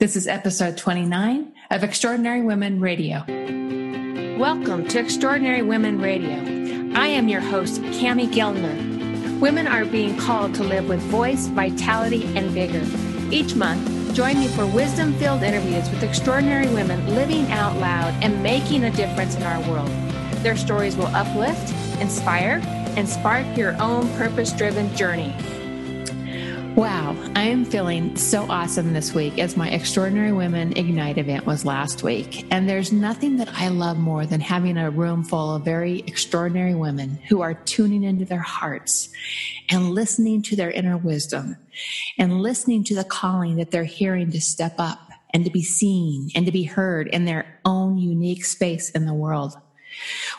This is episode 29 of Extraordinary Women Radio. Welcome to Extraordinary Women Radio. I am your host, Cami Gelner. Women are being called to live with voice, vitality, and vigor. Each month, join me for wisdom filled interviews with extraordinary women living out loud and making a difference in our world. Their stories will uplift, inspire, and spark your own purpose driven journey. Wow, I am feeling so awesome this week as my Extraordinary Women Ignite event was last week. And there's nothing that I love more than having a room full of very extraordinary women who are tuning into their hearts and listening to their inner wisdom and listening to the calling that they're hearing to step up and to be seen and to be heard in their own unique space in the world.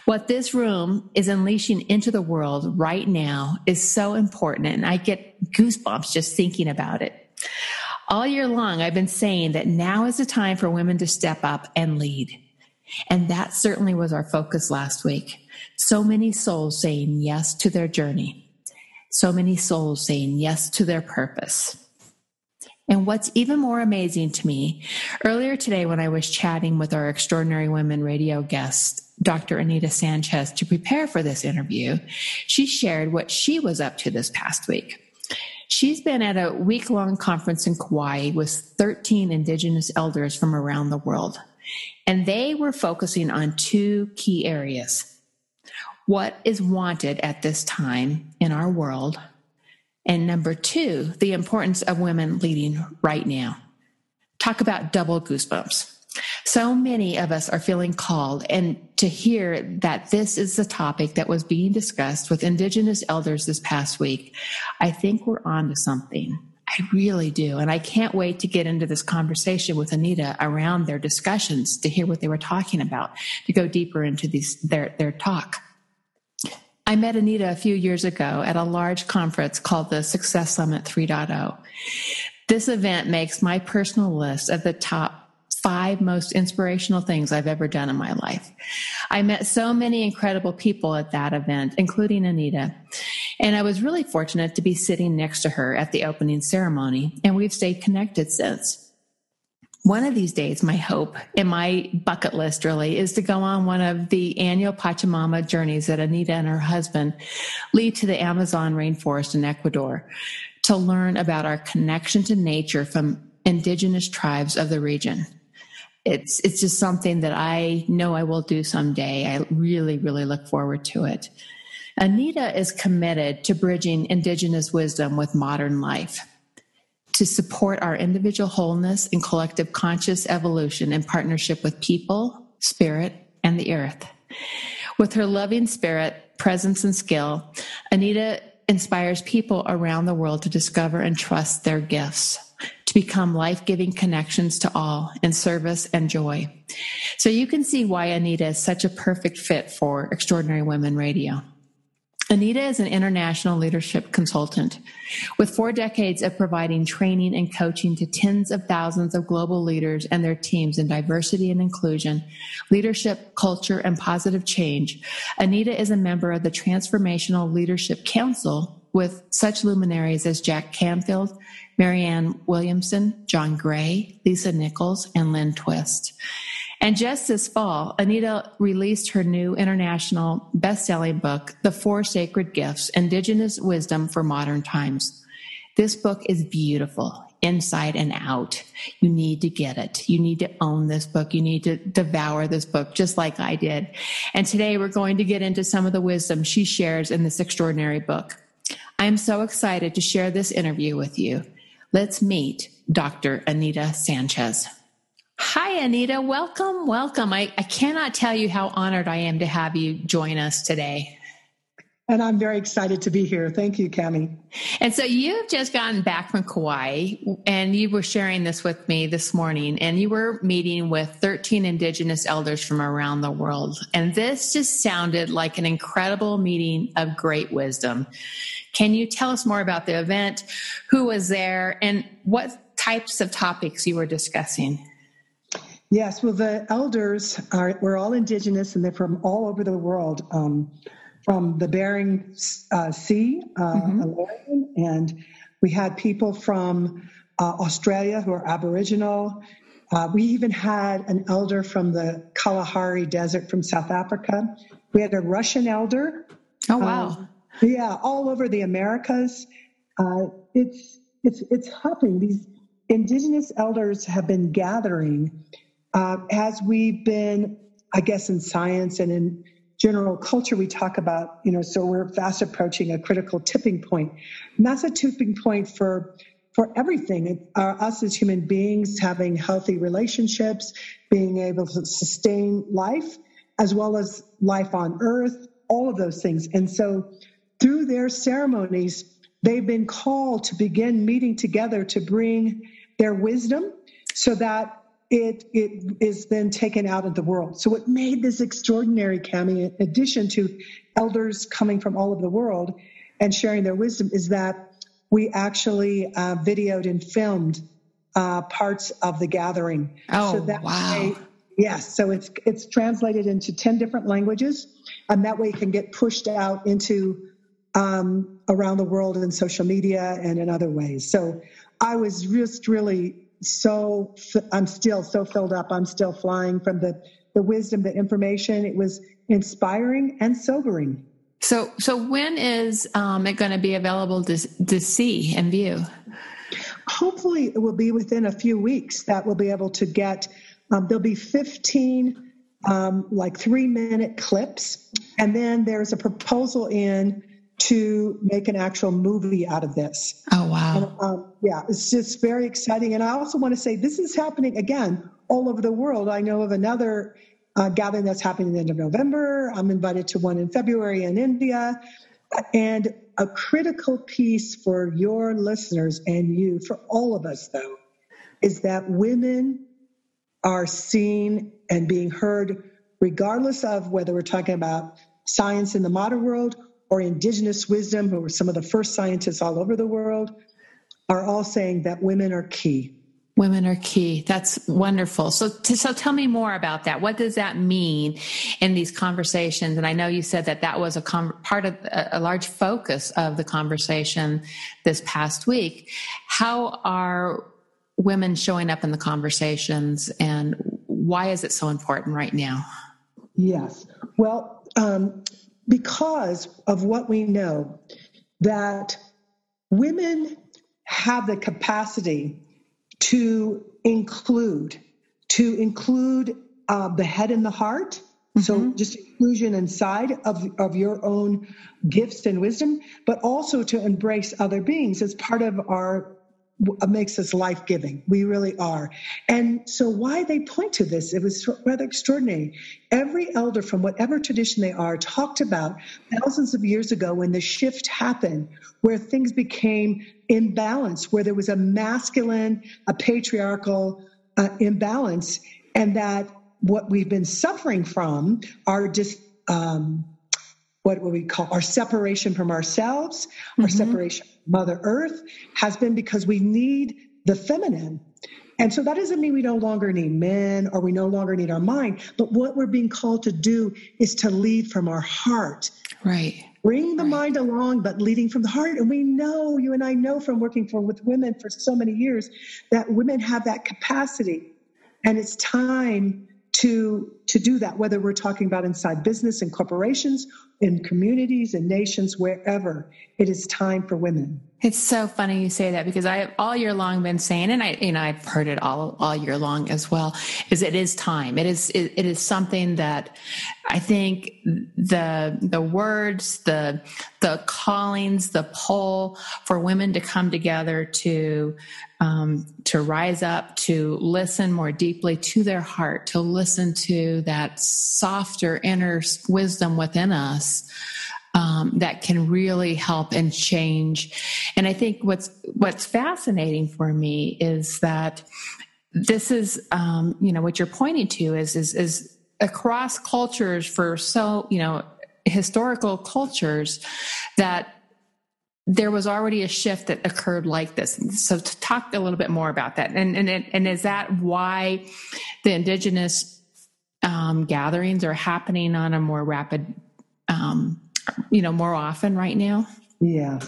What this room is unleashing into the world right now is so important, and I get goosebumps just thinking about it. All year long, I've been saying that now is the time for women to step up and lead. And that certainly was our focus last week. So many souls saying yes to their journey. So many souls saying yes to their purpose. And what's even more amazing to me, earlier today when I was chatting with our Extraordinary Women radio guest, Dr. Anita Sanchez, to prepare for this interview, she shared what she was up to this past week. She's been at a week long conference in Kauai with 13 Indigenous elders from around the world. And they were focusing on two key areas what is wanted at this time in our world, and number two, the importance of women leading right now. Talk about double goosebumps. So many of us are feeling called, and to hear that this is the topic that was being discussed with Indigenous elders this past week, I think we're on to something. I really do. And I can't wait to get into this conversation with Anita around their discussions to hear what they were talking about, to go deeper into these, their, their talk. I met Anita a few years ago at a large conference called the Success Summit 3.0. This event makes my personal list of the top five most inspirational things I've ever done in my life. I met so many incredible people at that event, including Anita. And I was really fortunate to be sitting next to her at the opening ceremony, and we've stayed connected since. One of these days, my hope and my bucket list really is to go on one of the annual Pachamama journeys that Anita and her husband lead to the Amazon rainforest in Ecuador to learn about our connection to nature from indigenous tribes of the region it's it's just something that I know I will do someday. I really, really look forward to it. Anita is committed to bridging indigenous wisdom with modern life to support our individual wholeness and collective conscious evolution in partnership with people, spirit, and the earth. With her loving spirit, presence, and skill, Anita inspires people around the world to discover and trust their gifts to become life giving connections to all in service and joy. So you can see why Anita is such a perfect fit for Extraordinary Women Radio. Anita is an international leadership consultant with four decades of providing training and coaching to tens of thousands of global leaders and their teams in diversity and inclusion, leadership, culture, and positive change. Anita is a member of the Transformational Leadership Council with such luminaries as Jack Canfield, Marianne Williamson, John Gray, Lisa Nichols, and Lynn Twist. And just this fall, Anita released her new international best-selling book, The Four Sacred Gifts, Indigenous Wisdom for Modern Times. This book is beautiful inside and out. You need to get it. You need to own this book. You need to devour this book just like I did. And today we're going to get into some of the wisdom she shares in this extraordinary book. I'm so excited to share this interview with you. Let's meet Dr. Anita Sanchez. Hi, Anita. Welcome. Welcome. I, I cannot tell you how honored I am to have you join us today. And I'm very excited to be here. Thank you, Cami. And so you've just gotten back from Kauai and you were sharing this with me this morning and you were meeting with 13 indigenous elders from around the world. And this just sounded like an incredible meeting of great wisdom. Can you tell us more about the event, who was there, and what types of topics you were discussing? Yes, well, the elders are we're all indigenous, and they're from all over the world, um, from the Bering uh, Sea, uh, mm-hmm. and we had people from uh, Australia who are Aboriginal. Uh, we even had an elder from the Kalahari Desert from South Africa. We had a Russian elder. Oh wow! Um, yeah, all over the Americas. Uh, it's it's it's happening. These indigenous elders have been gathering uh, as we've been, I guess, in science and in general culture, we talk about, you know, so we're fast approaching a critical tipping point. And that's a tipping point for for everything. Uh, us as human beings having healthy relationships, being able to sustain life, as well as life on earth, all of those things. And so through their ceremonies, they've been called to begin meeting together to bring their wisdom so that it it is then taken out of the world. So what made this extraordinary, Cami, in addition to elders coming from all over the world and sharing their wisdom, is that we actually uh, videoed and filmed uh, parts of the gathering. Oh, so that wow. Way, yes, so it's it's translated into ten different languages, and that way it can get pushed out into um, around the world in social media and in other ways. So I was just really so I'm still so filled up. I'm still flying from the the wisdom, the information. It was inspiring and sobering. So, so when is um, it going to be available to to see and view? Hopefully, it will be within a few weeks that we'll be able to get. Um, there'll be 15 um, like three minute clips, and then there's a proposal in to make an actual movie out of this. Oh, wow. And, um, yeah, it's just very exciting. And I also want to say this is happening again all over the world. I know of another uh, gathering that's happening at the end of November. I'm invited to one in February in India. And a critical piece for your listeners and you, for all of us, though, is that women are seen and being heard regardless of whether we're talking about science in the modern world or indigenous wisdom, who were some of the first scientists all over the world, are all saying that women are key. Women are key. That's wonderful. So, so tell me more about that. What does that mean in these conversations? And I know you said that that was a com- part of a, a large focus of the conversation this past week. How are women showing up in the conversations, and why is it so important right now? Yes. Well, um, because of what we know that women have the capacity to include, to include uh, the head and the heart. Mm-hmm. So just inclusion inside of, of your own gifts and wisdom, but also to embrace other beings as part of our makes us life giving. We really are. And so, why they point to this, it was rather extraordinary. Every elder, from whatever tradition they are, talked about thousands of years ago when the shift happened, where things became imbalanced, where there was a masculine, a patriarchal uh, imbalance, and that what we've been suffering from are just um, what we call our separation from ourselves, mm-hmm. our separation from Mother Earth, has been because we need the feminine. And so that doesn't mean we no longer need men or we no longer need our mind, but what we're being called to do is to lead from our heart. Right. Bring the right. mind along, but leading from the heart. And we know, you and I know from working for with women for so many years, that women have that capacity. And it's time to to do that whether we're talking about inside business and corporations in communities and nations wherever it is time for women it's so funny you say that because I have all year long been saying, and I, you know, I've heard it all all year long as well. Is it is time? It is it, it is something that I think the the words, the the callings, the pull for women to come together to um, to rise up, to listen more deeply to their heart, to listen to that softer inner wisdom within us um, that can really help and change. And I think what's what's fascinating for me is that this is, um, you know, what you're pointing to is is is across cultures for so you know historical cultures that there was already a shift that occurred like this. So to talk a little bit more about that, and and and is that why the indigenous um, gatherings are happening on a more rapid um, you know, more often right now? Yeah.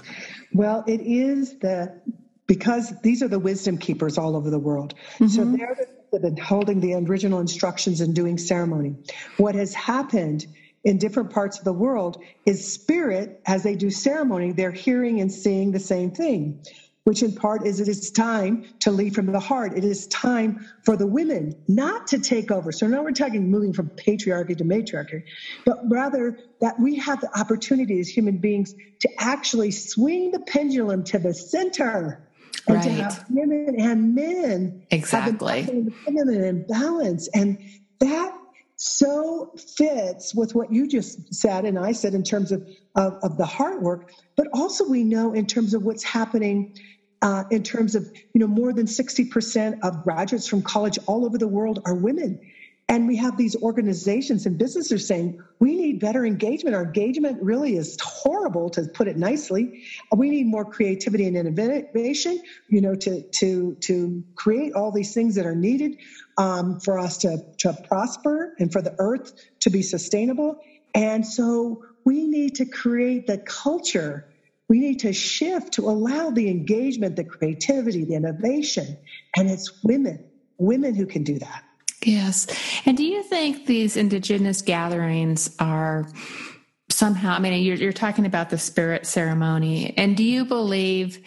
Well, it is the because these are the wisdom keepers all over the world. Mm-hmm. So they're the holding the original instructions and doing ceremony. What has happened in different parts of the world is spirit, as they do ceremony, they're hearing and seeing the same thing which in part is it is time to lead from the heart. It is time for the women not to take over. So now we're talking moving from patriarchy to matriarchy, but rather that we have the opportunity as human beings to actually swing the pendulum to the center and right. to have women and men exactly feminine and balance. And that so fits with what you just said and I said in terms of, of, of the heart work, but also we know in terms of what's happening uh, in terms of, you know, more than 60% of graduates from college all over the world are women. And we have these organizations and businesses saying, we need better engagement. Our engagement really is horrible, to put it nicely. We need more creativity and innovation, you know, to, to, to create all these things that are needed um, for us to, to prosper and for the earth to be sustainable. And so we need to create the culture we need to shift to allow the engagement, the creativity, the innovation. And it's women, women who can do that. Yes. And do you think these indigenous gatherings are somehow, I mean, you're, you're talking about the spirit ceremony, and do you believe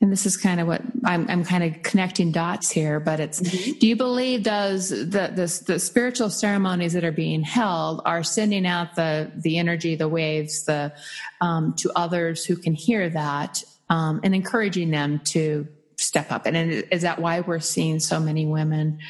and this is kind of what I'm, I'm kind of connecting dots here, but it's, mm-hmm. do you believe those, the, the, the, spiritual ceremonies that are being held are sending out the, the energy, the waves, the, um, to others who can hear that, um, and encouraging them to step up? And is that why we're seeing so many women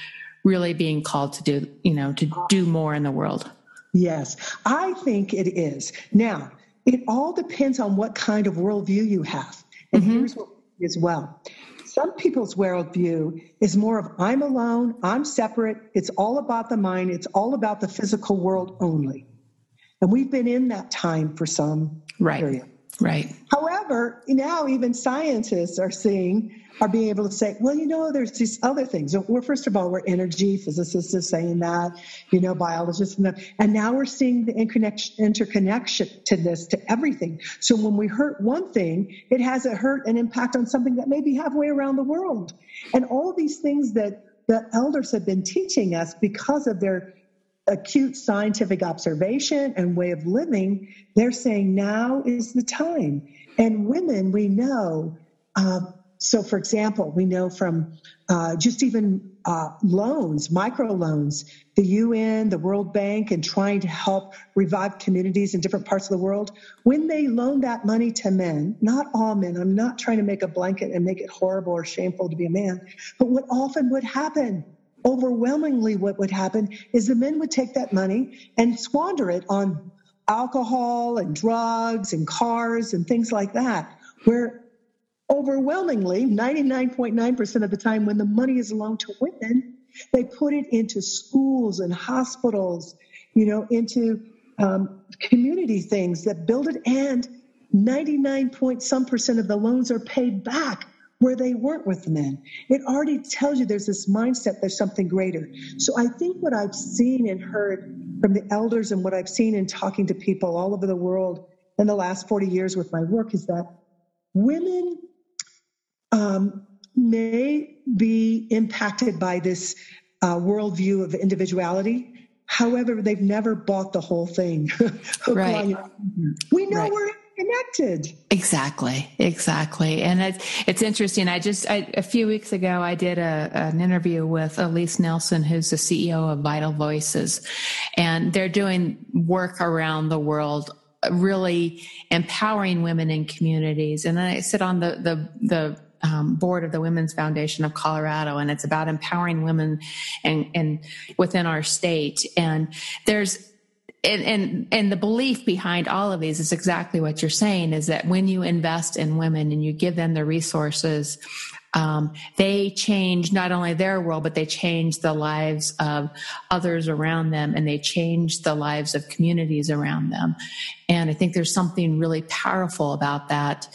really being called to do, you know, to do more in the world? Yes, I think it is. Now, it all depends on what kind of worldview you have. And mm-hmm. here's what as well. Some people's worldview is more of I'm alone, I'm separate, it's all about the mind, it's all about the physical world only. And we've been in that time for some right. period. Right. However, now even scientists are seeing, are being able to say, well, you know, there's these other things. We're first of all, we're energy physicists are saying that, you know, biologists, and, that, and now we're seeing the interconnection to this to everything. So when we hurt one thing, it has a hurt and impact on something that may be halfway around the world. And all these things that the elders have been teaching us because of their acute scientific observation and way of living, they're saying now is the time. And women, we know, uh, so for example, we know from uh, just even uh, loans, micro loans, the UN, the World Bank, and trying to help revive communities in different parts of the world, when they loan that money to men, not all men, I'm not trying to make a blanket and make it horrible or shameful to be a man, but what often would happen overwhelmingly what would happen is the men would take that money and squander it on alcohol and drugs and cars and things like that where overwhelmingly 99.9% of the time when the money is loaned to women they put it into schools and hospitals you know into um, community things that build it and 99 point some percent of the loans are paid back where they weren't with the men. It already tells you there's this mindset, there's something greater. So I think what I've seen and heard from the elders and what I've seen in talking to people all over the world in the last 40 years with my work is that women um, may be impacted by this uh, worldview of individuality. However, they've never bought the whole thing. right. We know right. we're connected. Exactly, exactly. And it's, it's interesting. I just, I, a few weeks ago, I did a, an interview with Alyse Nelson, who's the CEO of Vital Voices, and they're doing work around the world really empowering women in communities. And I sit on the, the, the, um, board of the Women's Foundation of Colorado, and it's about empowering women and, and within our state. And there's and, and and the belief behind all of these is exactly what you're saying is that when you invest in women and you give them the resources um, they change not only their world but they change the lives of others around them and they change the lives of communities around them. And i think there's something really powerful about that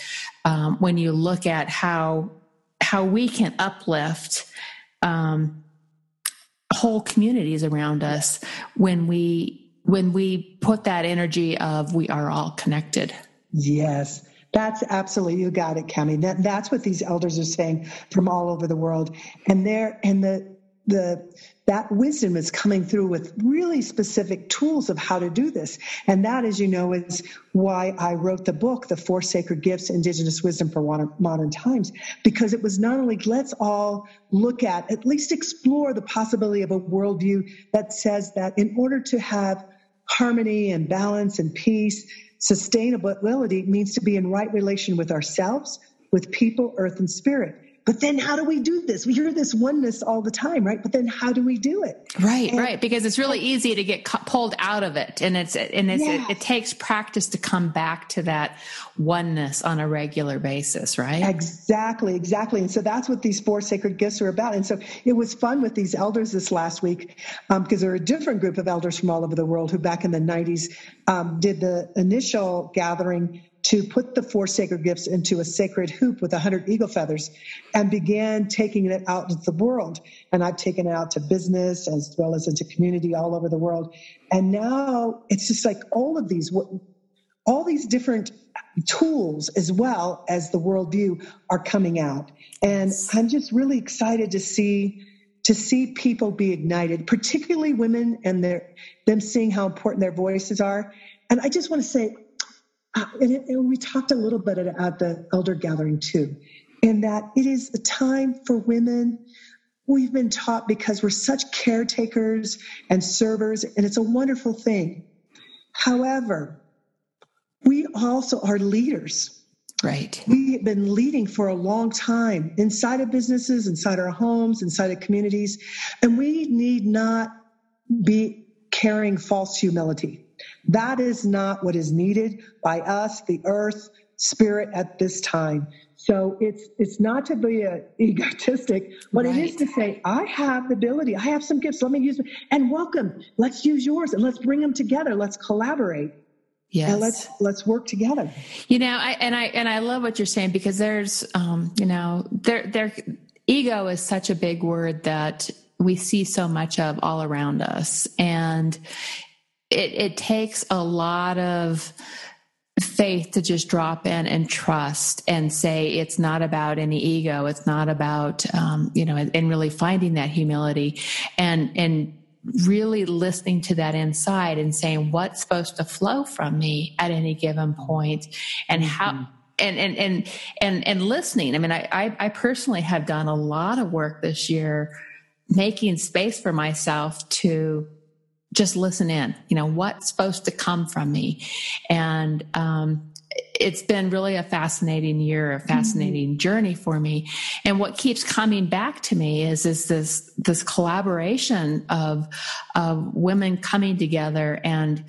um, when you look at how how we can uplift um, whole communities around us when we when we put that energy of we are all connected. Yes. That's absolutely you got it, Cami. That, that's what these elders are saying from all over the world, and they're and the the that wisdom is coming through with really specific tools of how to do this. And that, as you know, is why I wrote the book, The Four Sacred Gifts Indigenous Wisdom for Modern Times, because it was not only let's all look at, at least explore the possibility of a worldview that says that in order to have harmony and balance and peace, sustainability means to be in right relation with ourselves, with people, earth, and spirit. But then how do we do this? We hear this oneness all the time, right? But then how do we do it? Right, and, right. Because it's really easy to get pulled out of it. And it's, and it's, it, it takes practice to come back to that oneness on a regular basis, right? Exactly, exactly. And so that's what these four sacred gifts are about. And so it was fun with these elders this last week because um, there are a different group of elders from all over the world who back in the 90s um, did the initial gathering to put the four sacred gifts into a sacred hoop with a hundred eagle feathers and began taking it out into the world. And I've taken it out to business as well as into community all over the world. And now it's just like all of these, all these different tools as well as the worldview are coming out. And I'm just really excited to see to see people be ignited, particularly women and their them seeing how important their voices are. And I just want to say uh, and, it, and, we talked a little bit at, at the elder gathering too, in that it is a time for women. We've been taught because we're such caretakers and servers, and it's a wonderful thing. However, we also are leaders. Right. We've been leading for a long time inside of businesses, inside our homes, inside of communities, and we need not be carrying false humility. That is not what is needed by us, the earth, spirit at this time. So it's it's not to be a, egotistic, but right. it is to say, I have the ability, I have some gifts. Let me use them and welcome. Let's use yours and let's bring them together. Let's collaborate. Yes. And let's let's work together. You know, I and I and I love what you're saying because there's um, you know, there there ego is such a big word that we see so much of all around us. And it, it takes a lot of faith to just drop in and trust and say it's not about any ego it's not about um, you know and, and really finding that humility and and really listening to that inside and saying what's supposed to flow from me at any given point and how mm-hmm. and and and and and listening i mean I, I i personally have done a lot of work this year making space for myself to just listen in, you know, what's supposed to come from me. And, um, it's been really a fascinating year, a fascinating mm-hmm. journey for me. And what keeps coming back to me is, is this, this collaboration of, of women coming together and,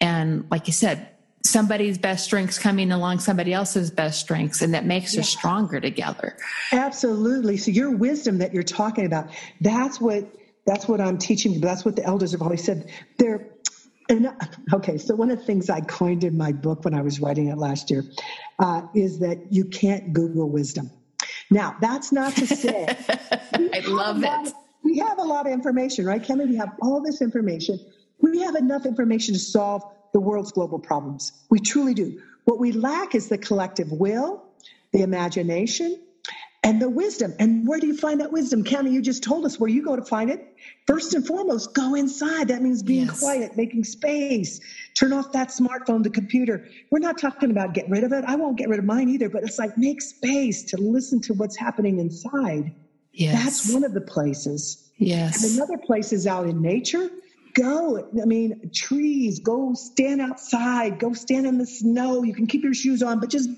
and like you said, somebody's best strengths coming along somebody else's best strengths and that makes yeah. us stronger together absolutely so your wisdom that you're talking about that's what that's what I'm teaching. That's what the elders have always said. They're and okay, so one of the things I coined in my book when I was writing it last year uh, is that you can't Google wisdom. Now, that's not to say I love it. Of, we have a lot of information, right, Cami? We have all this information. We have enough information to solve the world's global problems. We truly do. What we lack is the collective will, the imagination, and the wisdom. And where do you find that wisdom? Cami, you just told us where you go to find it. First and foremost, go inside. That means being yes. quiet, making space. Turn off that smartphone, the computer. We're not talking about get rid of it. I won't get rid of mine either, but it's like make space to listen to what's happening inside. Yes. That's one of the places. Yes. And another place is out in nature go. I mean, trees, go stand outside, go stand in the snow. You can keep your shoes on, but just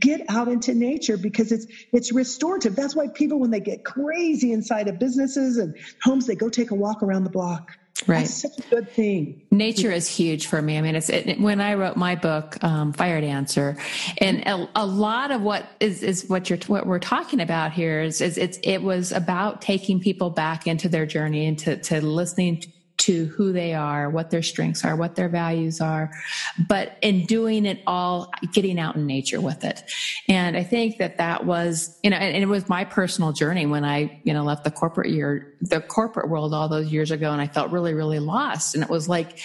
get out into nature because it's it's restorative. That's why people when they get crazy inside of businesses and homes, they go take a walk around the block. Right. That's such a good thing. Nature is huge for me. I mean, it's it, when I wrote my book, um, Fire Dancer, and a, a, lot of what is, is what you're, what we're talking about here is, is it's, it was about taking people back into their journey and to, to listening to who they are, what their strengths are, what their values are, but in doing it all, getting out in nature with it. And I think that that was, you know, and, it was my personal journey when I, you know, left the corporate year, the corporate world all those years ago. And I felt really, really lost. And it was like,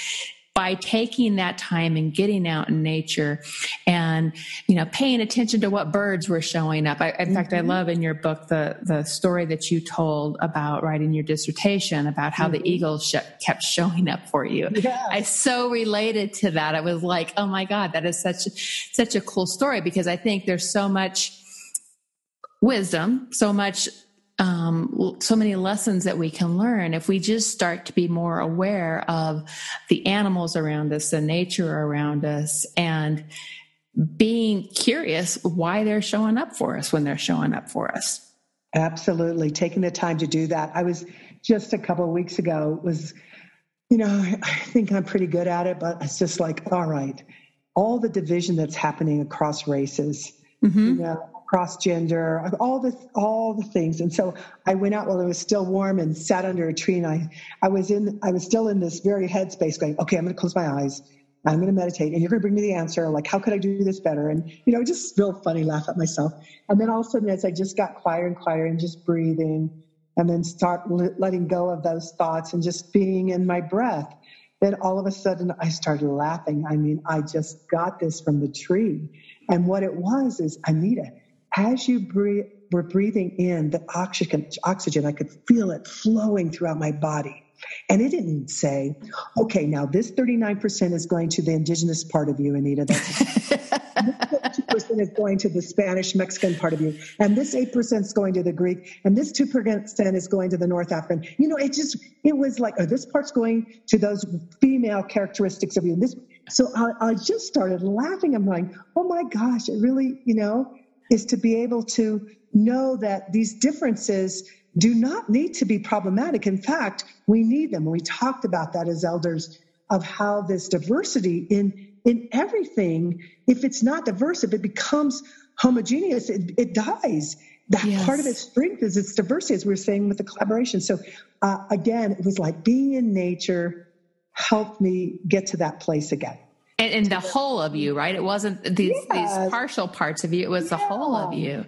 by taking that time and getting out in nature and you know paying attention to what birds were showing up I, in mm-hmm. fact i mm-hmm. love in your book the the story that you told about writing your dissertation about how mm-hmm. the eagles sh- kept showing up for you yes. i so related to that i was like oh my god that is such such a cool story because i think there's so much wisdom so much um, so many lessons that we can learn if we just start to be more aware of the animals around us, the nature around us, and being curious why they're showing up for us when they're showing up for us. Absolutely. Taking the time to do that. I was just a couple of weeks ago was, you know, I think I'm pretty good at it, but it's just like, all right, all the division that's happening across races, mm-hmm. you know, cross gender, all the all the things. And so I went out while it was still warm and sat under a tree. And I I was in I was still in this very headspace, going, okay, I'm going to close my eyes. I'm going to meditate, and you're going to bring me the answer. Like, how could I do this better? And you know, just real funny, laugh at myself. And then all of a sudden, as I just got quieter and quieter, and just breathing, and then start letting go of those thoughts and just being in my breath then all of a sudden I started laughing. I mean, I just got this from the tree. And what it was is, Anita, as you breathe, were breathing in the oxygen, oxygen, I could feel it flowing throughout my body. And it didn't say, okay, now this 39% is going to the indigenous part of you, Anita. That's percent is going to the Spanish Mexican part of you. And this 8% is going to the Greek. And this 2% is going to the North African. You know, it just, it was like, oh, this part's going to those female characteristics of you. And This, so I, I just started laughing. I'm like, oh my gosh, it really, you know, is to be able to know that these differences do not need to be problematic. In fact, we need them. We talked about that as elders of how this diversity in in everything, if it's not diverse, if it becomes homogeneous, it, it dies. That yes. part of its strength is its diversity, as we were saying with the collaboration. So uh, again, it was like being in nature helped me get to that place again. And, and, the whole of you, right? It wasn't these, yes. these partial parts of you, it was yeah. the whole of you.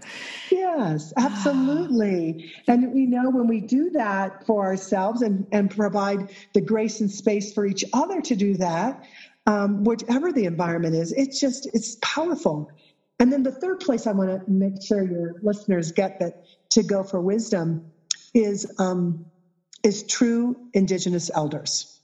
Yes, absolutely. and we know when we do that for ourselves and, and provide the grace and space for each other to do that, um, whatever the environment is, it's just, it's powerful. And then the third place I want to make sure your listeners get that to go for wisdom is, um, is true Indigenous elders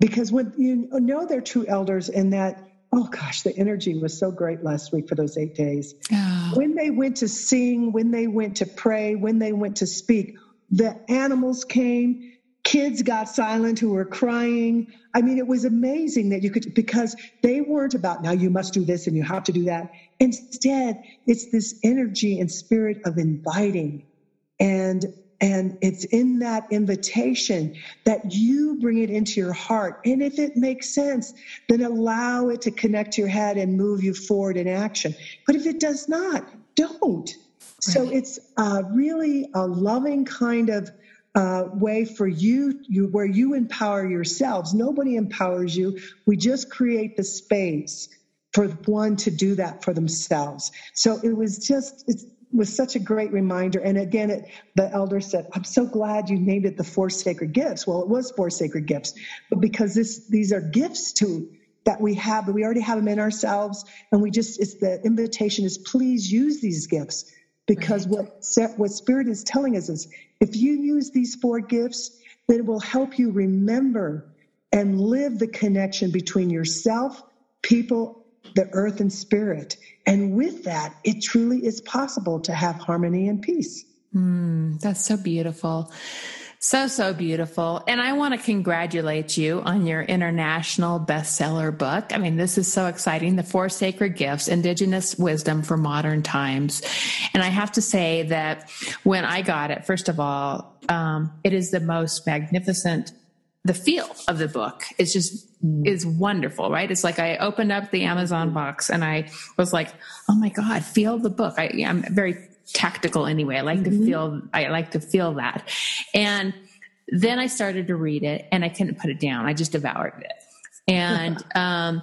because when you know they're true elders and that oh gosh the energy was so great last week for those eight days. Oh. when they went to sing when they went to pray when they went to speak the animals came kids got silent who were crying. I mean it was amazing that you could because they weren't about now you must do this and you have to do that. Instead it's this energy and spirit of inviting. And and it's in that invitation that you bring it into your heart. And if it makes sense, then allow it to connect to your head and move you forward in action. But if it does not, don't. Right. So it's uh, really a loving kind of uh, way for you, you, where you empower yourselves. Nobody empowers you. We just create the space for one to do that for themselves. So it was just, it's, was such a great reminder. And again, it, the elder said, I'm so glad you named it the four sacred gifts. Well, it was four sacred gifts, but because this, these are gifts to, that we have, but we already have them in ourselves. And we just, it's the invitation is please use these gifts because right. what, what spirit is telling us is if you use these four gifts, then it will help you remember and live the connection between yourself, people, the earth and spirit. And with that, it truly is possible to have harmony and peace. Mm, that's so beautiful. So, so beautiful. And I want to congratulate you on your international bestseller book. I mean, this is so exciting. The Four Sacred Gifts, Indigenous Wisdom for Modern Times. And I have to say that when I got it, first of all, um, it is the most magnificent the feel of the book is just mm. is wonderful, right? It's like I opened up the Amazon box and I was like, oh my God, feel the book. I, am very tactical anyway. I like mm-hmm. to feel, I like to feel that. And then I started to read it and I couldn't put it down. I just devoured it. And, um,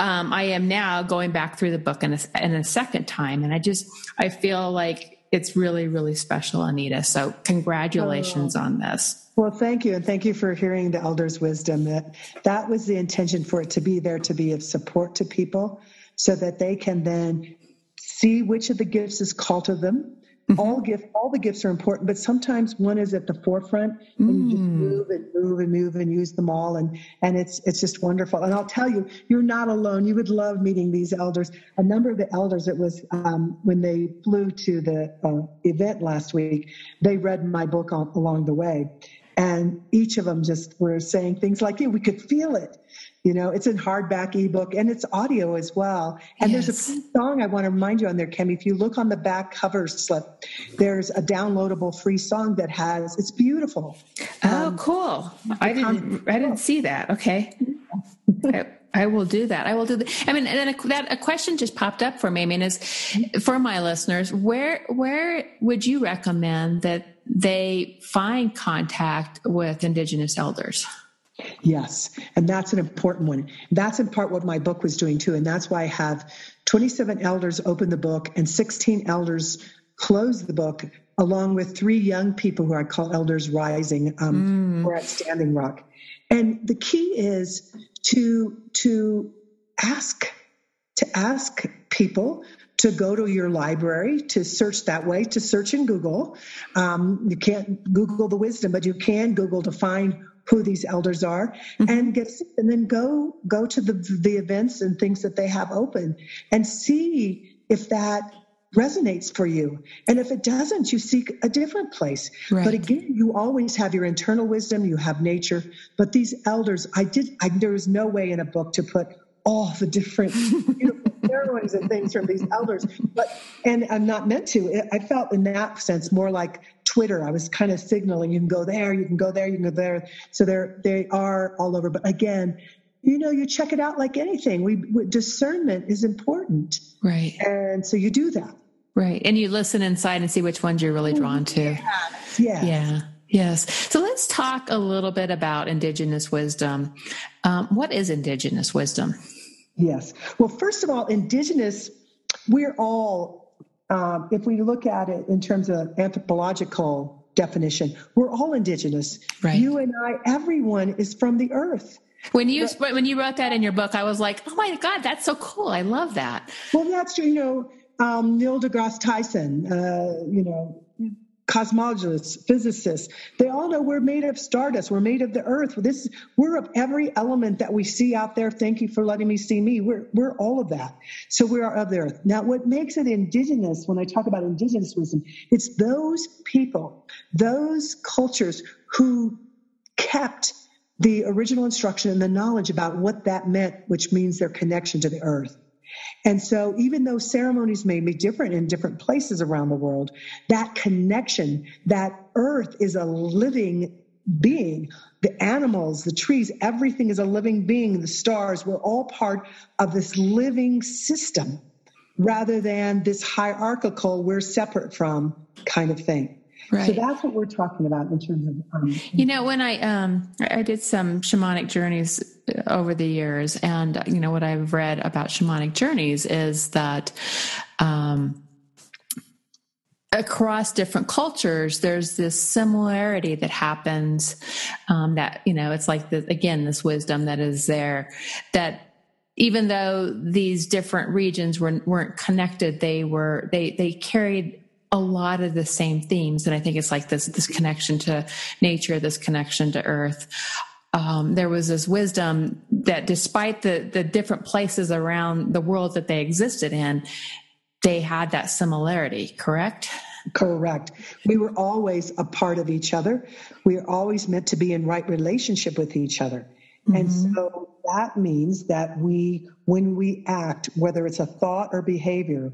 um, I am now going back through the book in a, in a second time. And I just, I feel like it's really, really special, Anita. So congratulations oh. on this. Well, thank you. And thank you for hearing the elders' wisdom that that was the intention for it to be there to be of support to people so that they can then see which of the gifts is called to them. All gift, all the gifts are important, but sometimes one is at the forefront, and mm. you just mm. move and move and move and use them all, and and it's it's just wonderful. And I'll tell you, you're not alone. You would love meeting these elders. A number of the elders, it was um, when they flew to the uh, event last week, they read my book on, along the way, and each of them just were saying things like, "Yeah, we could feel it." You know, it's in hardback ebook and it's audio as well. And yes. there's a song I want to remind you on there, Cami. If you look on the back cover slip, there's a downloadable free song that has. It's beautiful. Oh, um, cool! I didn't. I didn't see that. Okay. I, I will do that. I will do that. I mean, and then a, that a question just popped up for me. I mean, is for my listeners, where where would you recommend that they find contact with Indigenous elders? Yes, and that's an important one. That's in part what my book was doing too, and that's why I have 27 elders open the book and 16 elders close the book, along with three young people who I call elders rising um, mm. or at Standing Rock. And the key is to to ask to ask people to go to your library to search that way to search in google um, you can't google the wisdom but you can google to find who these elders are mm-hmm. and get and then go go to the the events and things that they have open and see if that resonates for you. And if it doesn't you seek a different place. Right. but again you always have your internal wisdom you have nature. But these elders i did I, there was no way in a book to put all the different beautiful ceremonies and things from these elders. But and i'm not meant to. I felt in that sense more like Twitter. I was kind of signaling you can go there, you can go there, you can go there. So they're they are all over. But again, you know, you check it out like anything. We, we discernment is important, right? And so you do that, right? And you listen inside and see which ones you're really drawn to. Yeah, yes. Yeah. Yes. So let's talk a little bit about Indigenous wisdom. Um, what is Indigenous wisdom? Yes. Well, first of all, Indigenous, we're all um, if we look at it in terms of anthropological definition, we're all indigenous. Right. You and I, everyone is from the earth. When you but, when you wrote that in your book, I was like, "Oh my God, that's so cool! I love that." Well, that's true. You know, um, Neil deGrasse Tyson. Uh, you know, cosmologists, physicists, they all know we're made of stardust. We're made of the earth. This, we're of every element that we see out there. Thank you for letting me see me. We're, we're all of that. So we are of the earth. Now, what makes it indigenous, when I talk about indigenous wisdom, it's those people, those cultures who kept the original instruction and the knowledge about what that meant, which means their connection to the earth. And so, even though ceremonies may be different in different places around the world, that connection, that earth is a living being. The animals, the trees, everything is a living being. The stars, we're all part of this living system rather than this hierarchical, we're separate from kind of thing. Right. So that's what we're talking about in terms of. Um, you know, when I um, I did some shamanic journeys over the years, and you know what I've read about shamanic journeys is that. Um, across different cultures there's this similarity that happens um, that you know it's like the, again this wisdom that is there that even though these different regions were, weren't connected they were they they carried a lot of the same themes. And I think it's like this, this connection to nature, this connection to earth. Um, there was this wisdom that despite the, the different places around the world that they existed in, they had that similarity, correct? Correct. We were always a part of each other. We are always meant to be in right relationship with each other. Mm-hmm. And so that means that we, when we act, whether it's a thought or behavior,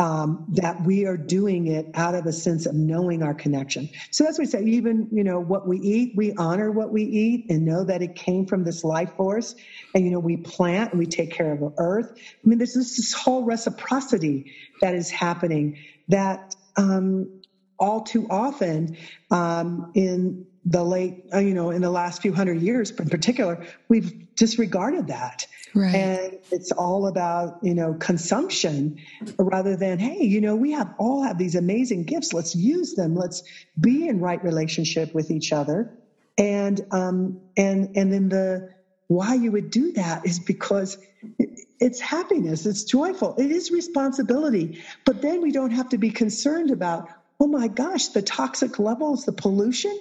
um, that we are doing it out of a sense of knowing our connection. So that's what we say, even, you know, what we eat, we honor what we eat and know that it came from this life force. And, you know, we plant and we take care of the earth. I mean, there's this, this whole reciprocity that is happening that um, all too often um, in the late, uh, you know, in the last few hundred years in particular, we've disregarded that. Right. And it's all about, you know, consumption rather than, hey, you know, we have all have these amazing gifts. Let's use them. Let's be in right relationship with each other. And, um, and, and then the, why you would do that is because it's happiness. It's joyful. It is responsibility. But then we don't have to be concerned about, oh my gosh, the toxic levels, the pollution.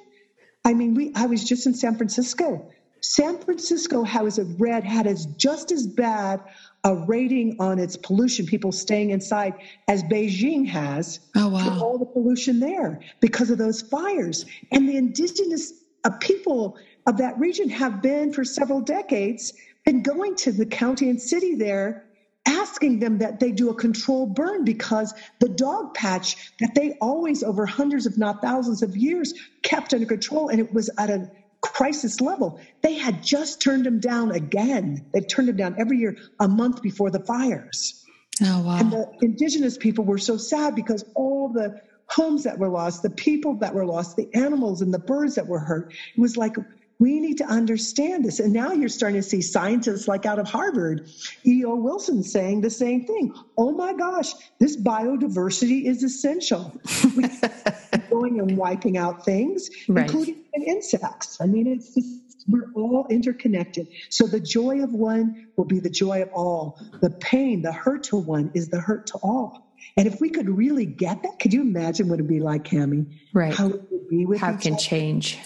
I mean, we, I was just in San Francisco San Francisco has a red had as just as bad a rating on its pollution, people staying inside, as Beijing has. Oh wow! all the pollution there because of those fires, and the indigenous uh, people of that region have been for several decades been going to the county and city there asking them that they do a controlled burn because the dog patch that they always over hundreds if not thousands of years kept under control and it was at a crisis level. They had just turned them down again. They've turned them down every year, a month before the fires. Oh, wow. And the indigenous people were so sad because all the homes that were lost, the people that were lost, the animals and the birds that were hurt, it was like we need to understand this. And now you're starting to see scientists like out of Harvard, E.O. Wilson saying the same thing. Oh my gosh, this biodiversity is essential. We're going and wiping out things, right. including insects. I mean, it's just, we're all interconnected. So the joy of one will be the joy of all. The pain, the hurt to one is the hurt to all. And if we could really get that, could you imagine what it'd be like, Cami? Right. How it would be with How it can other? change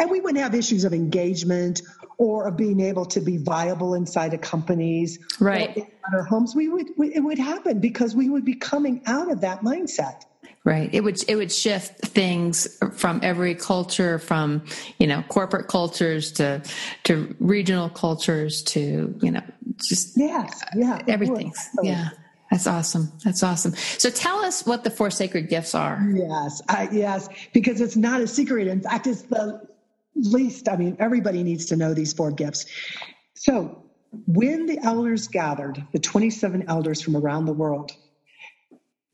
and we wouldn't have issues of engagement or of being able to be viable inside of companies right. in our homes. We would we, it would happen because we would be coming out of that mindset. Right. It would it would shift things from every culture from you know corporate cultures to to regional cultures to you know just yes. Yeah everything. Yeah. That's awesome. That's awesome. So tell us what the four sacred gifts are. Yes, I, yes, because it's not a secret. In fact, it's the least, I mean, everybody needs to know these four gifts. So when the elders gathered, the 27 elders from around the world,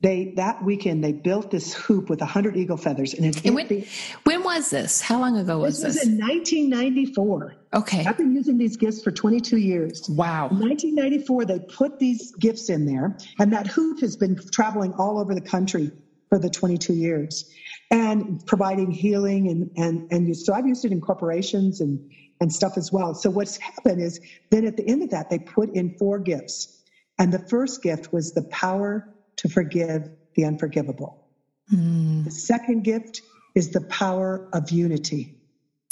they that weekend they built this hoop with 100 eagle feathers and, and when, when, was this? How long ago was this this? was in 1994 okay. I've been using these gifts for 22 years. Wow. In 1994 they put these gifts in there and that hoop has been traveling all over the country for the 22 years and providing healing and and and so I've used it in corporations and and stuff as well. So what's happened is then at the end of that they put in four gifts, and the first gift was the power to forgive the unforgivable. Mm. The second gift is the power of unity.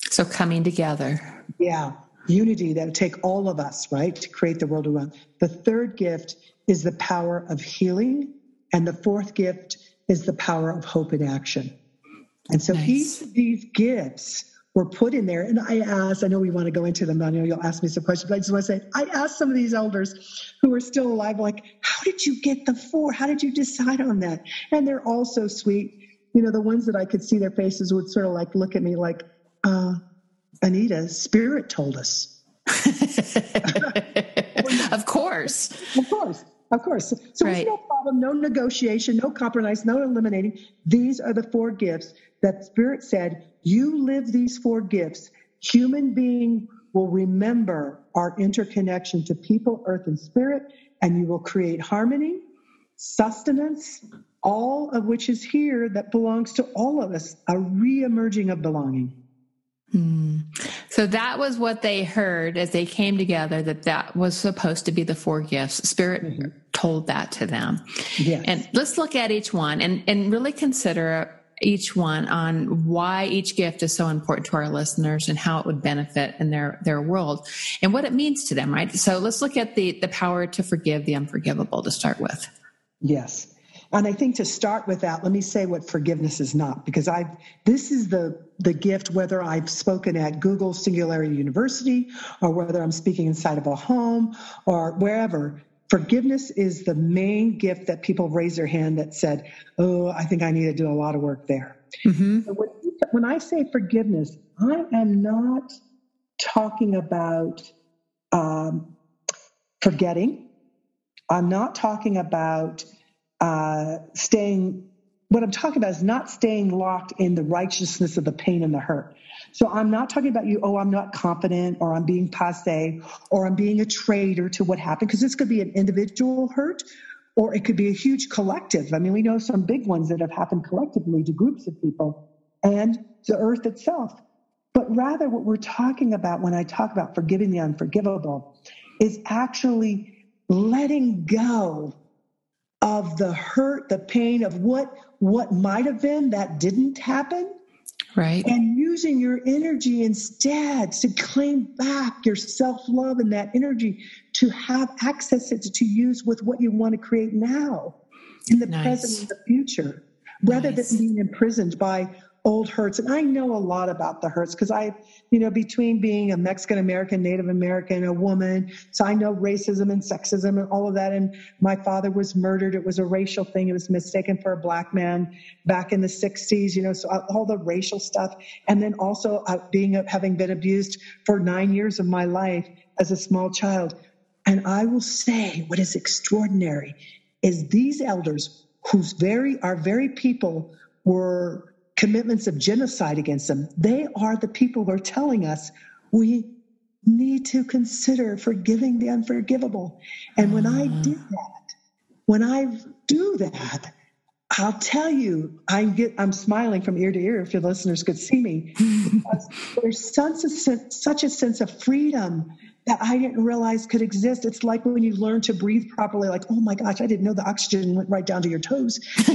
So coming together. Yeah, unity that would take all of us right to create the world around. The third gift is the power of healing, and the fourth gift is the power of hope in action. And so nice. of these gifts were put in there. And I asked, I know we want to go into them, I know you'll ask me some questions, but I just want to say, I asked some of these elders who are still alive, like, how did you get the four? How did you decide on that? And they're all so sweet. You know, the ones that I could see their faces would sort of like look at me like, uh, Anita, Spirit told us. of course. Of course. Of course. So right. no problem, no negotiation, no compromise, no eliminating. These are the four gifts that Spirit said, you live these four gifts. Human being will remember our interconnection to people, earth, and spirit, and you will create harmony, sustenance, all of which is here that belongs to all of us, a re-emerging of belonging. Hmm. So that was what they heard as they came together that that was supposed to be the four gifts. Spirit mm-hmm. told that to them. Yes. And let's look at each one and, and really consider each one on why each gift is so important to our listeners and how it would benefit in their, their world and what it means to them, right? So let's look at the, the power to forgive the unforgivable to start with. Yes. And I think to start with that, let me say what forgiveness is not, because I this is the the gift whether I've spoken at Google Singularity University or whether I'm speaking inside of a home or wherever. Forgiveness is the main gift that people raise their hand that said, "Oh, I think I need to do a lot of work there." Mm-hmm. So when, when I say forgiveness, I am not talking about um, forgetting. I'm not talking about uh, staying, what I'm talking about is not staying locked in the righteousness of the pain and the hurt. So I'm not talking about you, oh, I'm not confident or I'm being passe or I'm being a traitor to what happened, because this could be an individual hurt or it could be a huge collective. I mean, we know some big ones that have happened collectively to groups of people and the earth itself. But rather, what we're talking about when I talk about forgiving the unforgivable is actually letting go of the hurt, the pain of what what might have been that didn't happen. Right. And using your energy instead to claim back your self love and that energy to have access to, to use with what you want to create now in the nice. present and the future rather nice. than being imprisoned by old hurts. And I know a lot about the hurts because I, you know, between being a Mexican American, Native American, a woman, so I know racism and sexism and all of that. And my father was murdered. It was a racial thing. It was mistaken for a black man back in the 60s, you know, so all the racial stuff. And then also uh, being, having been abused for nine years of my life as a small child. And I will say what is extraordinary is these elders whose very, our very people were commitments of genocide against them. They are the people who are telling us we need to consider forgiving the unforgivable. And when I mm. did that, when I do that, I'll tell you, I get, I'm smiling from ear to ear if your listeners could see me. There's such a, such a sense of freedom that I didn't realize could exist. It's like when you learn to breathe properly, like, oh my gosh, I didn't know the oxygen went right down to your toes.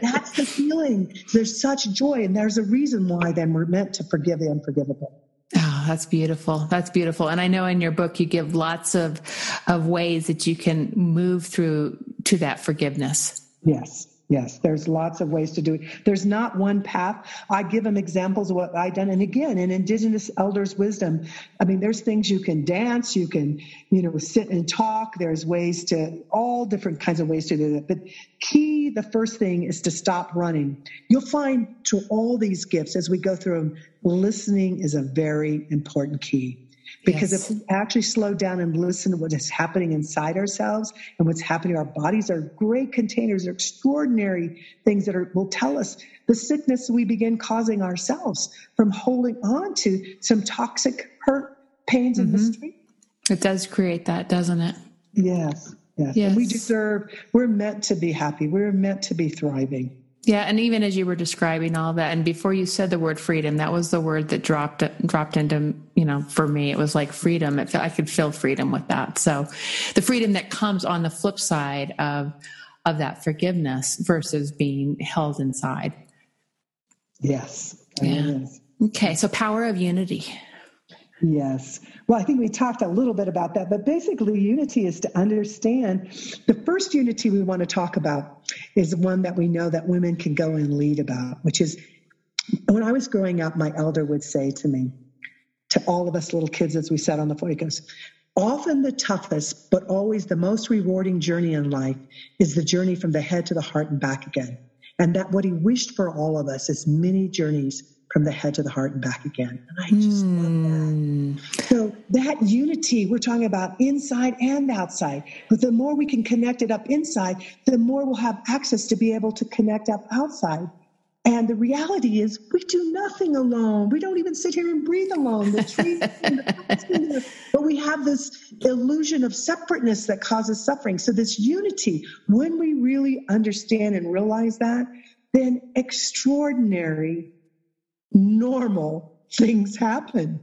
That's feeling. There's such joy, and there's a reason why then we're meant to forgive the unforgivable. Oh, that's beautiful. That's beautiful. And I know in your book you give lots of of ways that you can move through to that forgiveness. Yes. Yes, there's lots of ways to do it. There's not one path. I give them examples of what I've done. And again, in Indigenous elders' wisdom, I mean, there's things you can dance, you can, you know, sit and talk. There's ways to, all different kinds of ways to do that. But key, the first thing is to stop running. You'll find to all these gifts as we go through them, listening is a very important key. Because yes. if we actually slow down and listen to what is happening inside ourselves and what's happening, our bodies are great containers, they're extraordinary things that are, will tell us the sickness we begin causing ourselves from holding on to some toxic hurt, pains, and mm-hmm. mystery. It does create that, doesn't it? Yes, yes. yes. And we deserve, we're meant to be happy, we're meant to be thriving. Yeah, and even as you were describing all that, and before you said the word freedom, that was the word that dropped dropped into you know for me. It was like freedom. It, I could feel freedom with that. So, the freedom that comes on the flip side of of that forgiveness versus being held inside. Yes. Yeah. Okay. So, power of unity. Yes. Well, I think we talked a little bit about that, but basically, unity is to understand the first unity we want to talk about is one that we know that women can go and lead about, which is when I was growing up, my elder would say to me, to all of us little kids as we sat on the floor, he goes, Often the toughest, but always the most rewarding journey in life is the journey from the head to the heart and back again. And that what he wished for all of us is many journeys from the head to the heart and back again. And I just mm. love that. Hmm. So that unity, we're talking about inside and outside. But the more we can connect it up inside, the more we'll have access to be able to connect up outside. And the reality is, we do nothing alone. We don't even sit here and breathe alone. The trees, the but we have this illusion of separateness that causes suffering. So, this unity, when we really understand and realize that, then extraordinary normal things happen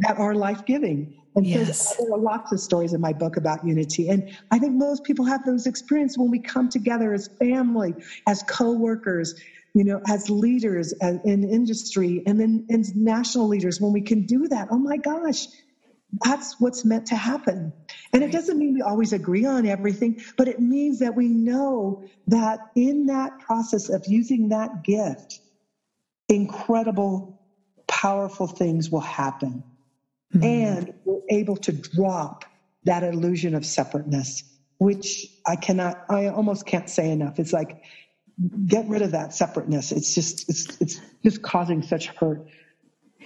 that are life giving. And yes. so there are lots of stories in my book about unity. And I think most people have those experiences when we come together as family, as co-workers, you know, as leaders uh, in industry and then as national leaders, when we can do that, oh my gosh, that's what's meant to happen. And it doesn't mean we always agree on everything, but it means that we know that in that process of using that gift, incredible, powerful things will happen. Mm-hmm. And we're able to drop that illusion of separateness, which I cannot, I almost can't say enough. It's like, get rid of that separateness. It's just, it's, it's just causing such hurt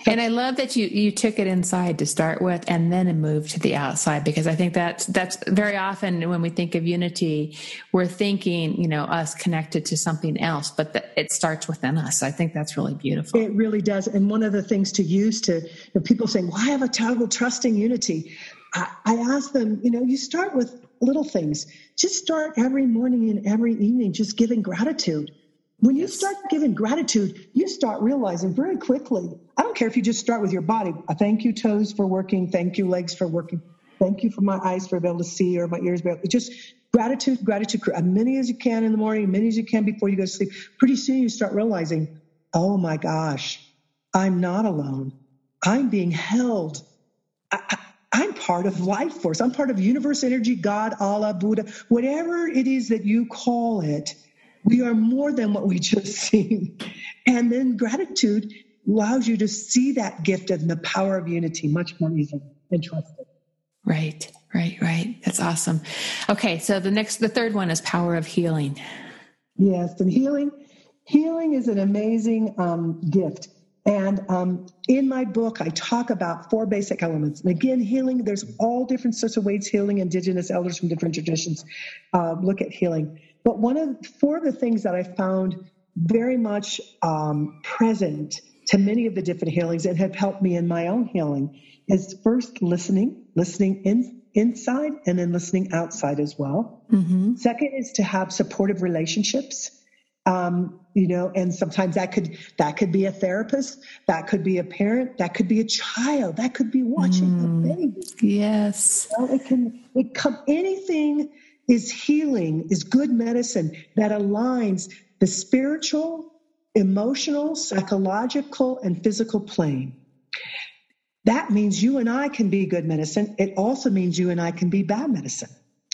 and I love that you you took it inside to start with, and then moved to the outside because I think that's that's very often when we think of unity, we're thinking you know us connected to something else, but the, it starts within us. I think that's really beautiful. It really does. And one of the things to use to you know, people saying, well, I have a terrible trusting unity. I, I ask them, you know, you start with little things. Just start every morning and every evening just giving gratitude. When you start giving gratitude, you start realizing very quickly. I don't care if you just start with your body. I thank you, toes, for working. Thank you, legs, for working. Thank you for my eyes for being able to see or my ears. Able, to just gratitude, gratitude, as many as you can in the morning, as many as you can before you go to sleep. Pretty soon you start realizing, oh my gosh, I'm not alone. I'm being held. I, am part of life force. I'm part of universe energy, God, Allah, Buddha, whatever it is that you call it we are more than what we just seen. And then gratitude allows you to see that gift and the power of unity much more easily and trust it. Right, right, right. That's awesome. Okay, so the next, the third one is power of healing. Yes, and healing, healing is an amazing um, gift. And um, in my book, I talk about four basic elements. And again, healing, there's all different sorts of ways healing. Indigenous elders from different traditions uh, look at healing. But one of four of the things that I found very much um, present to many of the different healings and have helped me in my own healing is first listening, listening in, inside and then listening outside as well. Mm-hmm. Second is to have supportive relationships. Um, you know, and sometimes that could that could be a therapist, that could be a parent, that could be a child, that could be watching mm, a baby. Yes, you know, it can it come anything is healing, is good medicine that aligns the spiritual, emotional, psychological, and physical plane. That means you and I can be good medicine. It also means you and I can be bad medicine.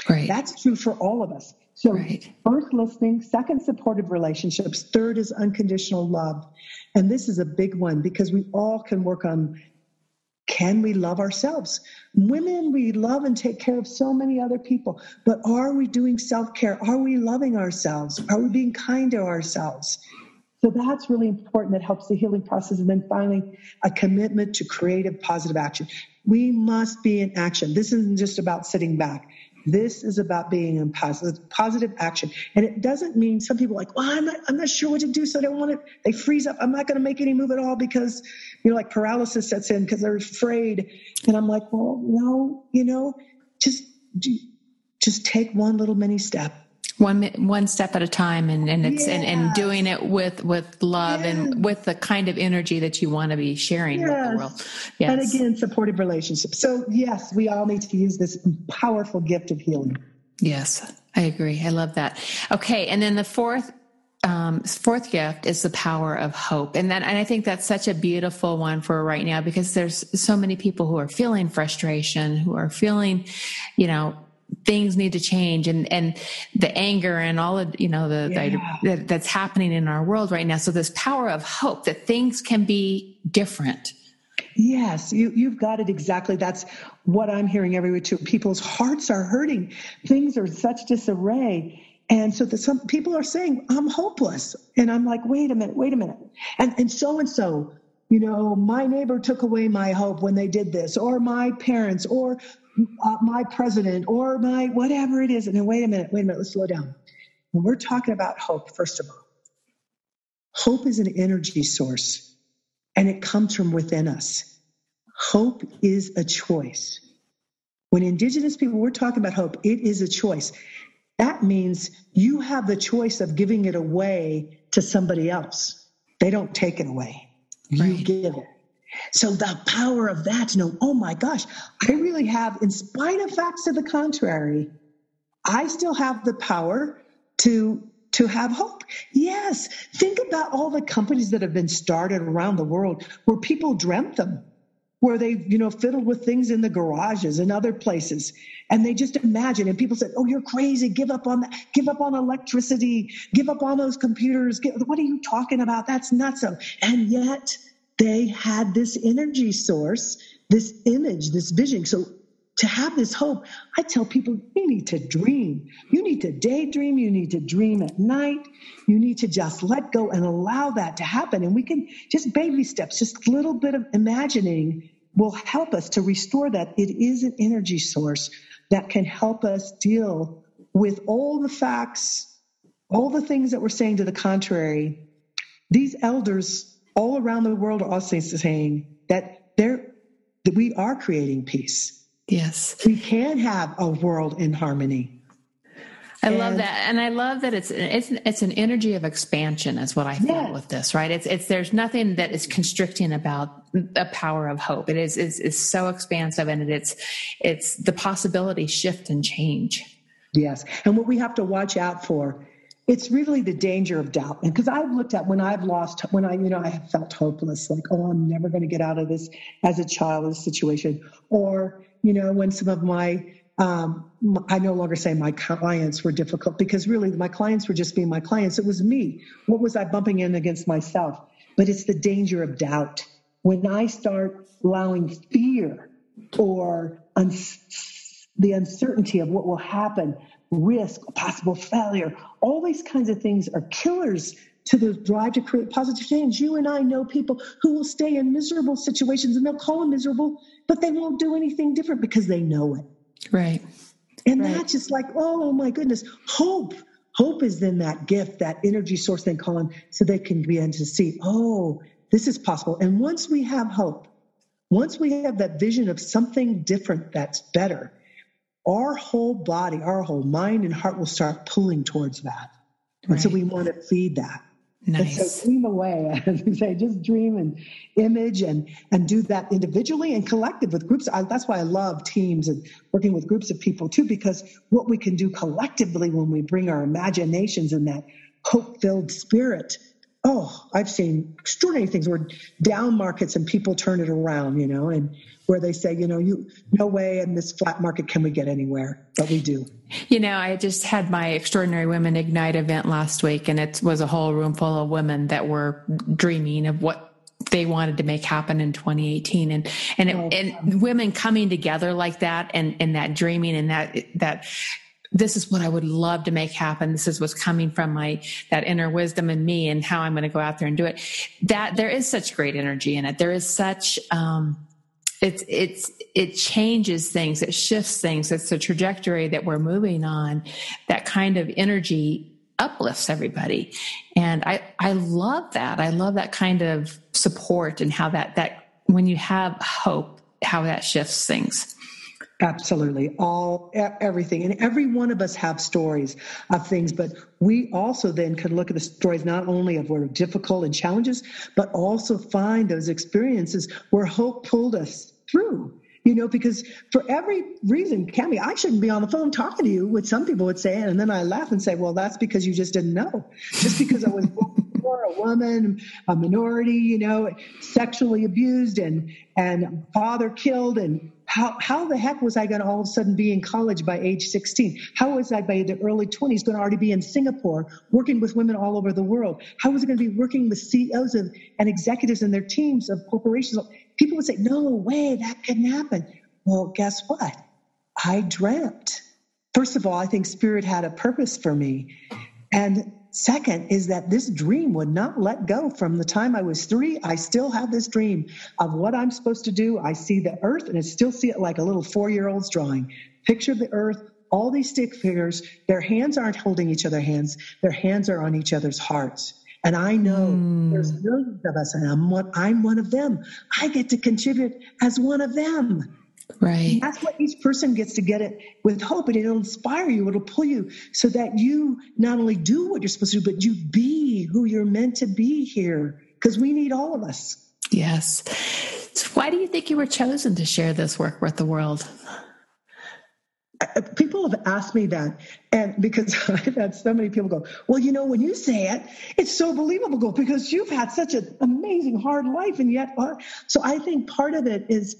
Right. That's true for all of us. So, right. first, listening. Second, supportive relationships. Third is unconditional love. And this is a big one because we all can work on can we love ourselves? Women, we love and take care of so many other people, but are we doing self care? Are we loving ourselves? Are we being kind to ourselves? So that's really important. That helps the healing process. And then finally, a commitment to creative, positive action. We must be in action. This isn't just about sitting back. This is about being in positive, positive action. And it doesn't mean some people are like, well, I'm not, I'm not sure what to do. So I don't want to, they freeze up. I'm not going to make any move at all because, you know, like paralysis sets in because they're afraid. And I'm like, well, no, you know, just, just take one little mini step one one step at a time and and it's and, and doing it with with love yes. and with the kind of energy that you want to be sharing yes. with the world. Yes. and again supportive relationships. So yes we all need to use this powerful gift of healing. Yes i agree. I love that. Okay and then the fourth um, fourth gift is the power of hope. And that and i think that's such a beautiful one for right now because there's so many people who are feeling frustration who are feeling you know things need to change and and the anger and all of you know the, yeah. the that, that's happening in our world right now. So this power of hope that things can be different. Yes. You you've got it exactly. That's what i'm hearing everywhere too. People's hearts are hurting. Things are such disarray. And so the, some people are saying i'm hopeless. And i'm like wait a minute wait a minute. And and so and so you know, my neighbor took away my hope when they did this, or my parents, or uh, my president or my whatever it is. And then wait a minute, wait a minute, let's slow down. When we're talking about hope, first of all, hope is an energy source and it comes from within us. Hope is a choice. When Indigenous people, we're talking about hope, it is a choice. That means you have the choice of giving it away to somebody else. They don't take it away, you give it. So the power of that to know, oh my gosh, I really have, in spite of facts to the contrary, I still have the power to to have hope. Yes, think about all the companies that have been started around the world where people dreamt them, where they, you know, fiddled with things in the garages and other places. And they just imagine, and people said, Oh, you're crazy. Give up on that. Give up on electricity. Give up on those computers. what are you talking about? That's nuts. And yet they had this energy source, this image, this vision. So to have this hope, I tell people you need to dream. You need to daydream. You need to dream at night. You need to just let go and allow that to happen. And we can just baby steps, just a little bit of imagining will help us to restore that. It is an energy source that can help us deal with all the facts, all the things that we're saying to the contrary, these elders all around the world are also saying that they're that we are creating peace. Yes. We can have a world in harmony. I and, love that, and I love that it's it's it's an energy of expansion, is what I feel yes. with this. Right? It's it's there's nothing that is constricting about the power of hope. It is is is so expansive, and it's it's the possibility shift and change. Yes, and what we have to watch out for it's really the danger of doubt. And because I've looked at when I've lost, when I, you know, I have felt hopeless, like, oh, I'm never going to get out of this as a child, of this situation. Or, you know, when some of my, um, I no longer say my clients were difficult because really my clients were just being my clients. It was me. What was I bumping in against myself? But it's the danger of doubt. When I start allowing fear or the uncertainty of what will happen, risk, possible failure, all these kinds of things are killers to the drive to create positive change. You and I know people who will stay in miserable situations and they'll call them miserable, but they won't do anything different because they know it. Right. And right. that's just like, oh my goodness, hope. Hope is then that gift, that energy source they call them so they can begin to see, oh, this is possible. And once we have hope, once we have that vision of something different that's better, our whole body, our whole mind and heart will start pulling towards that. And so we want to feed that. Nice. And so dream away, as we say, just dream and image and and do that individually and collective with groups. I, that's why I love teams and working with groups of people too, because what we can do collectively when we bring our imaginations and that hope-filled spirit oh, I've seen extraordinary things where down markets and people turn it around, you know, and where they say, you know, you no way in this flat market can we get anywhere, but we do. You know, I just had my Extraordinary Women Ignite event last week, and it was a whole room full of women that were dreaming of what they wanted to make happen in 2018 and and, it, oh, and women coming together like that and and that dreaming and that that this is what I would love to make happen. This is what's coming from my, that inner wisdom in me and how I'm going to go out there and do it. That there is such great energy in it. There is such, um, it's, it's, it changes things. It shifts things. It's the trajectory that we're moving on. That kind of energy uplifts everybody. And I, I love that. I love that kind of support and how that, that when you have hope, how that shifts things. Absolutely. All, everything. And every one of us have stories of things, but we also then can look at the stories not only of where difficult and challenges, but also find those experiences where hope pulled us through. You know, because for every reason, Cami, I shouldn't be on the phone talking to you, which some people would say. And then I laugh and say, well, that's because you just didn't know. Just because I was a woman, a minority, you know, sexually abused and, and father killed and how, how the heck was I going to all of a sudden be in college by age 16? How was I by the early 20s going to already be in Singapore working with women all over the world? How was I going to be working with CEOs of, and executives and their teams of corporations? People would say, no way, that can happen. Well, guess what? I dreamt. First of all, I think spirit had a purpose for me. And Second is that this dream would not let go from the time I was three. I still have this dream of what I'm supposed to do. I see the earth and I still see it like a little four year old's drawing. Picture the earth, all these stick figures, their hands aren't holding each other's hands, their hands are on each other's hearts. And I know mm. there's millions of us, and I'm one, I'm one of them. I get to contribute as one of them. Right. And that's what each person gets to get it with hope, and it'll inspire you. It'll pull you so that you not only do what you're supposed to do, but you be who you're meant to be here. Because we need all of us. Yes. So why do you think you were chosen to share this work with the world? People have asked me that, and because I've had so many people go, "Well, you know, when you say it, it's so believable, because you've had such an amazing hard life, and yet." Uh, so I think part of it is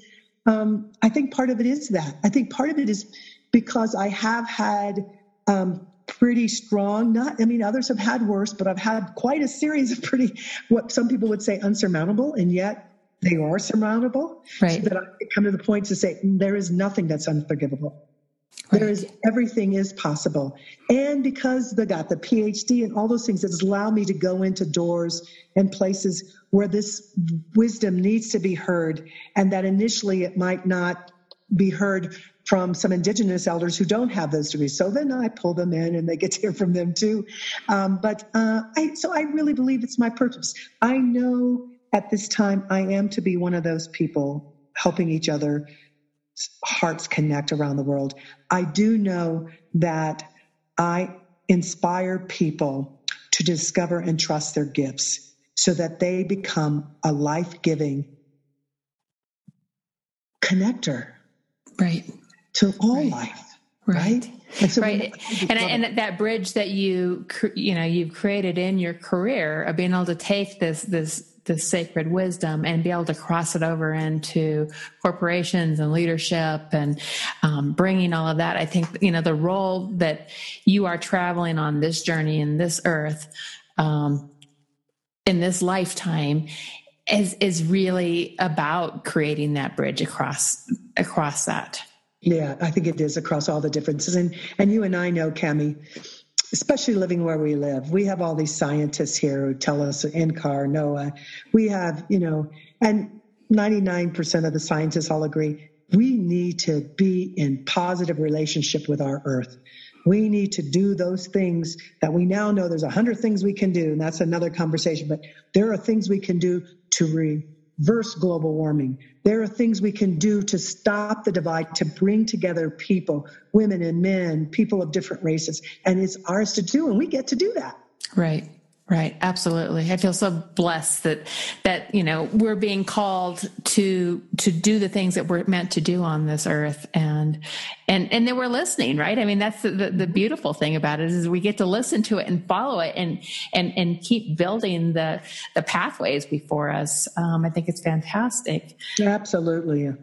um, I think part of it is that. I think part of it is because I have had um, pretty strong, not, I mean, others have had worse, but I've had quite a series of pretty, what some people would say unsurmountable, and yet they are surmountable. Right. So that I come to the point to say there is nothing that's unforgivable. There is everything is possible. And because they got the PhD and all those things, it's allowed me to go into doors and places where this wisdom needs to be heard, and that initially it might not be heard from some indigenous elders who don't have those degrees. So then I pull them in and they get to hear from them too. Um, but uh, I, so I really believe it's my purpose. I know at this time I am to be one of those people helping each other hearts connect around the world. I do know that I inspire people to discover and trust their gifts so that they become a life giving connector. Right. To all right. life. Right. right? And so right. And, and that bridge that you, you know, you've created in your career of being able to take this, this, this sacred wisdom and be able to cross it over into corporations and leadership and um, bringing all of that. I think, you know, the role that you are traveling on this journey in this earth, um, in this lifetime is is really about creating that bridge across across that. Yeah, I think it is across all the differences. And and you and I know, Cami, especially living where we live, we have all these scientists here who tell us NCAR, NOAA. We have, you know, and 99% of the scientists all agree we need to be in positive relationship with our earth. We need to do those things that we now know there's a hundred things we can do, and that's another conversation, but there are things we can do to reverse global warming. There are things we can do to stop the divide, to bring together people, women and men, people of different races. And it's ours to do, and we get to do that. Right. Right, absolutely. I feel so blessed that that you know we're being called to to do the things that we're meant to do on this earth, and and and that we're listening. Right. I mean, that's the, the, the beautiful thing about it is we get to listen to it and follow it, and and and keep building the the pathways before us. Um, I think it's fantastic. Absolutely.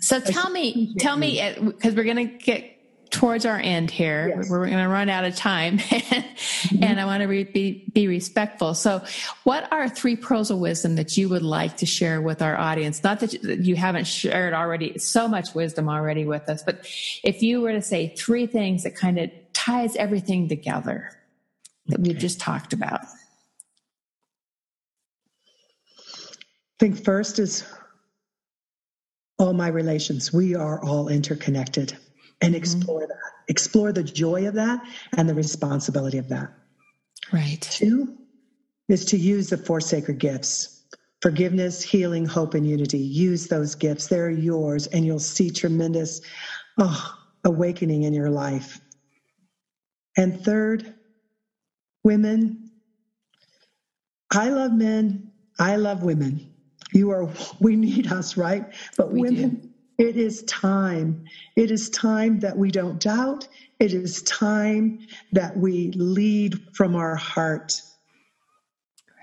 So tell me, tell me, because we're going to get towards our end here. Yes. We're, going to run out of time mm-hmm. and I want to re- be, be respectful. So what are three pearls of wisdom that you would like to share with our audience? Not that you haven't shared already so much wisdom already with us, but if you were to say three things that kind of ties everything together that okay. we've just talked about. I think first is all my relations. We are all interconnected and mm-hmm. explore mm-hmm. that. Explore the joy of that and the responsibility of that. Right. Two is to use the four sacred gifts forgiveness, healing, hope, and unity. Use those gifts. They're yours, and you'll see tremendous oh, awakening in your life. And third, women. I love men. I love women. You are, we need us, right? But we women, do. It is time. It is time that we don't doubt. It is time that we lead from our heart.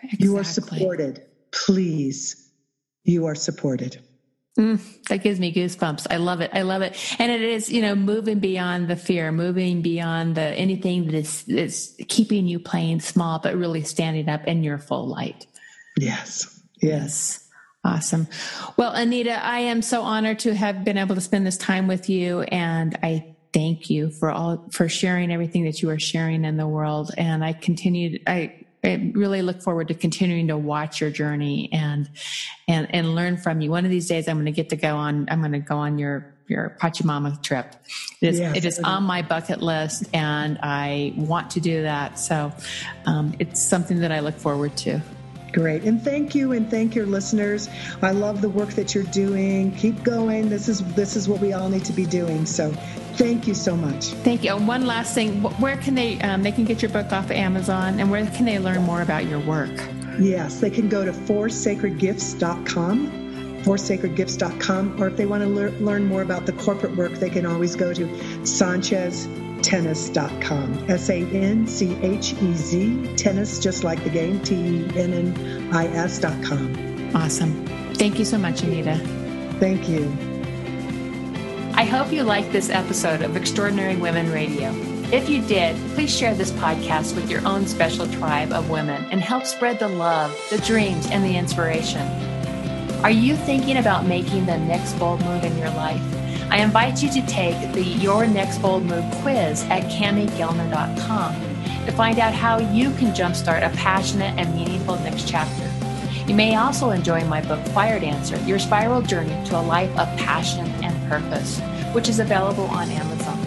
Exactly. You are supported. Please, you are supported. Mm, that gives me goosebumps. I love it. I love it. And it is, you know, moving beyond the fear, moving beyond the anything that is, is keeping you playing small, but really standing up in your full light. Yes. Yes. Awesome. Well, Anita, I am so honored to have been able to spend this time with you and I thank you for all for sharing everything that you are sharing in the world and I continue I I really look forward to continuing to watch your journey and and and learn from you. One of these days I'm going to get to go on I'm going to go on your your Pachamama trip. It is, yes, it is on my bucket list and I want to do that. So um, it's something that I look forward to. Great. And thank you and thank your listeners. I love the work that you're doing. Keep going. This is this is what we all need to be doing. So thank you so much. Thank you. And one last thing, where can they um, they can get your book off of Amazon and where can they learn more about your work? Yes, they can go to foursacredgifts.com foursacredgifts.com or if they want to lear- learn more about the corporate work they can always go to sanchez tennis.com. S A N C H E Z, tennis, just like the game, T E N N I S.com. Awesome. Thank you so much, Anita. Thank you. I hope you liked this episode of Extraordinary Women Radio. If you did, please share this podcast with your own special tribe of women and help spread the love, the dreams, and the inspiration. Are you thinking about making the next bold move in your life? I invite you to take the Your Next Bold Move quiz at CamiGellner.com to find out how you can jumpstart a passionate and meaningful next chapter. You may also enjoy my book, Fire Dancer Your Spiral Journey to a Life of Passion and Purpose. which is available on Amazon.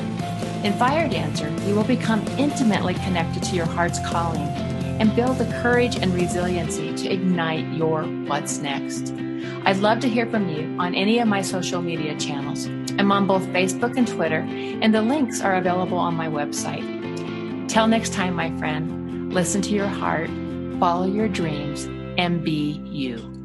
In Fire Dancer, you will become intimately connected to your heart's calling and build the courage and resiliency to ignite your what's next. I'd love to hear from you on any of my social media channels. I'm on both Facebook and Twitter, and the links are available on my website. Till next time, my friend, listen to your heart, follow your dreams, and be you.